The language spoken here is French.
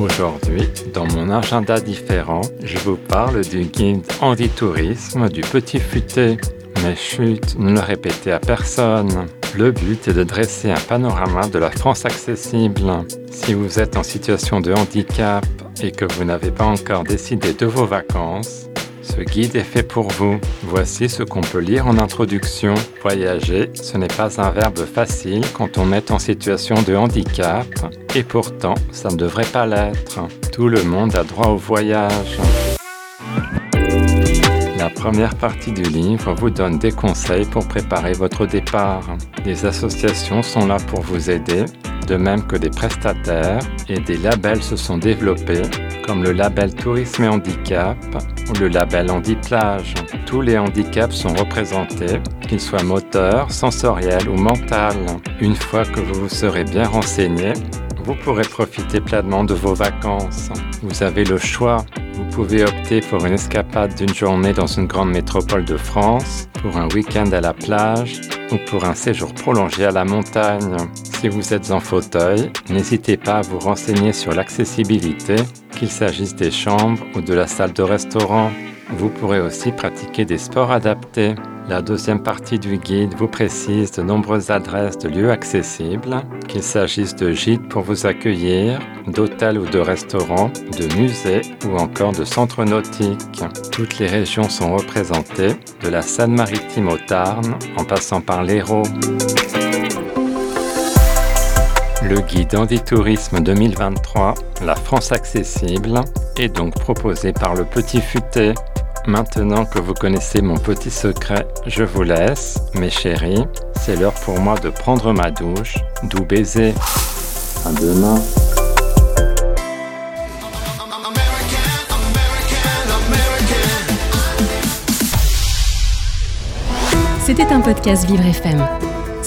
Aujourd'hui, dans mon agenda différent, je vous parle du guide Tourisme du Petit Futé. Mais chut, ne le répétez à personne. Le but est de dresser un panorama de la France accessible. Si vous êtes en situation de handicap et que vous n'avez pas encore décidé de vos vacances, ce guide est fait pour vous. Voici ce qu'on peut lire en introduction. Voyager, ce n'est pas un verbe facile quand on est en situation de handicap, et pourtant, ça ne devrait pas l'être. Tout le monde a droit au voyage. La première partie du livre vous donne des conseils pour préparer votre départ. Des associations sont là pour vous aider, de même que des prestataires, et des labels se sont développés comme le label Tourisme et Handicap ou le label Handiplage. Tous les handicaps sont représentés, qu'ils soient moteurs, sensoriels ou mentaux. Une fois que vous vous serez bien renseigné, vous pourrez profiter pleinement de vos vacances. Vous avez le choix. Vous pouvez opter pour une escapade d'une journée dans une grande métropole de France, pour un week-end à la plage ou pour un séjour prolongé à la montagne. Si vous êtes en fauteuil, n'hésitez pas à vous renseigner sur l'accessibilité qu'il s'agisse des chambres ou de la salle de restaurant. Vous pourrez aussi pratiquer des sports adaptés. La deuxième partie du guide vous précise de nombreuses adresses de lieux accessibles, qu'il s'agisse de gîtes pour vous accueillir, d'hôtels ou de restaurants, de musées ou encore de centres nautiques. Toutes les régions sont représentées, de la Seine-Maritime au Tarn en passant par l'Hérault. Le guide Tourisme 2023, La France accessible, est donc proposé par le Petit Futé. Maintenant que vous connaissez mon petit secret, je vous laisse, mes chéris. C'est l'heure pour moi de prendre ma douche. Doux baiser. À demain. C'était un podcast Vivre FM.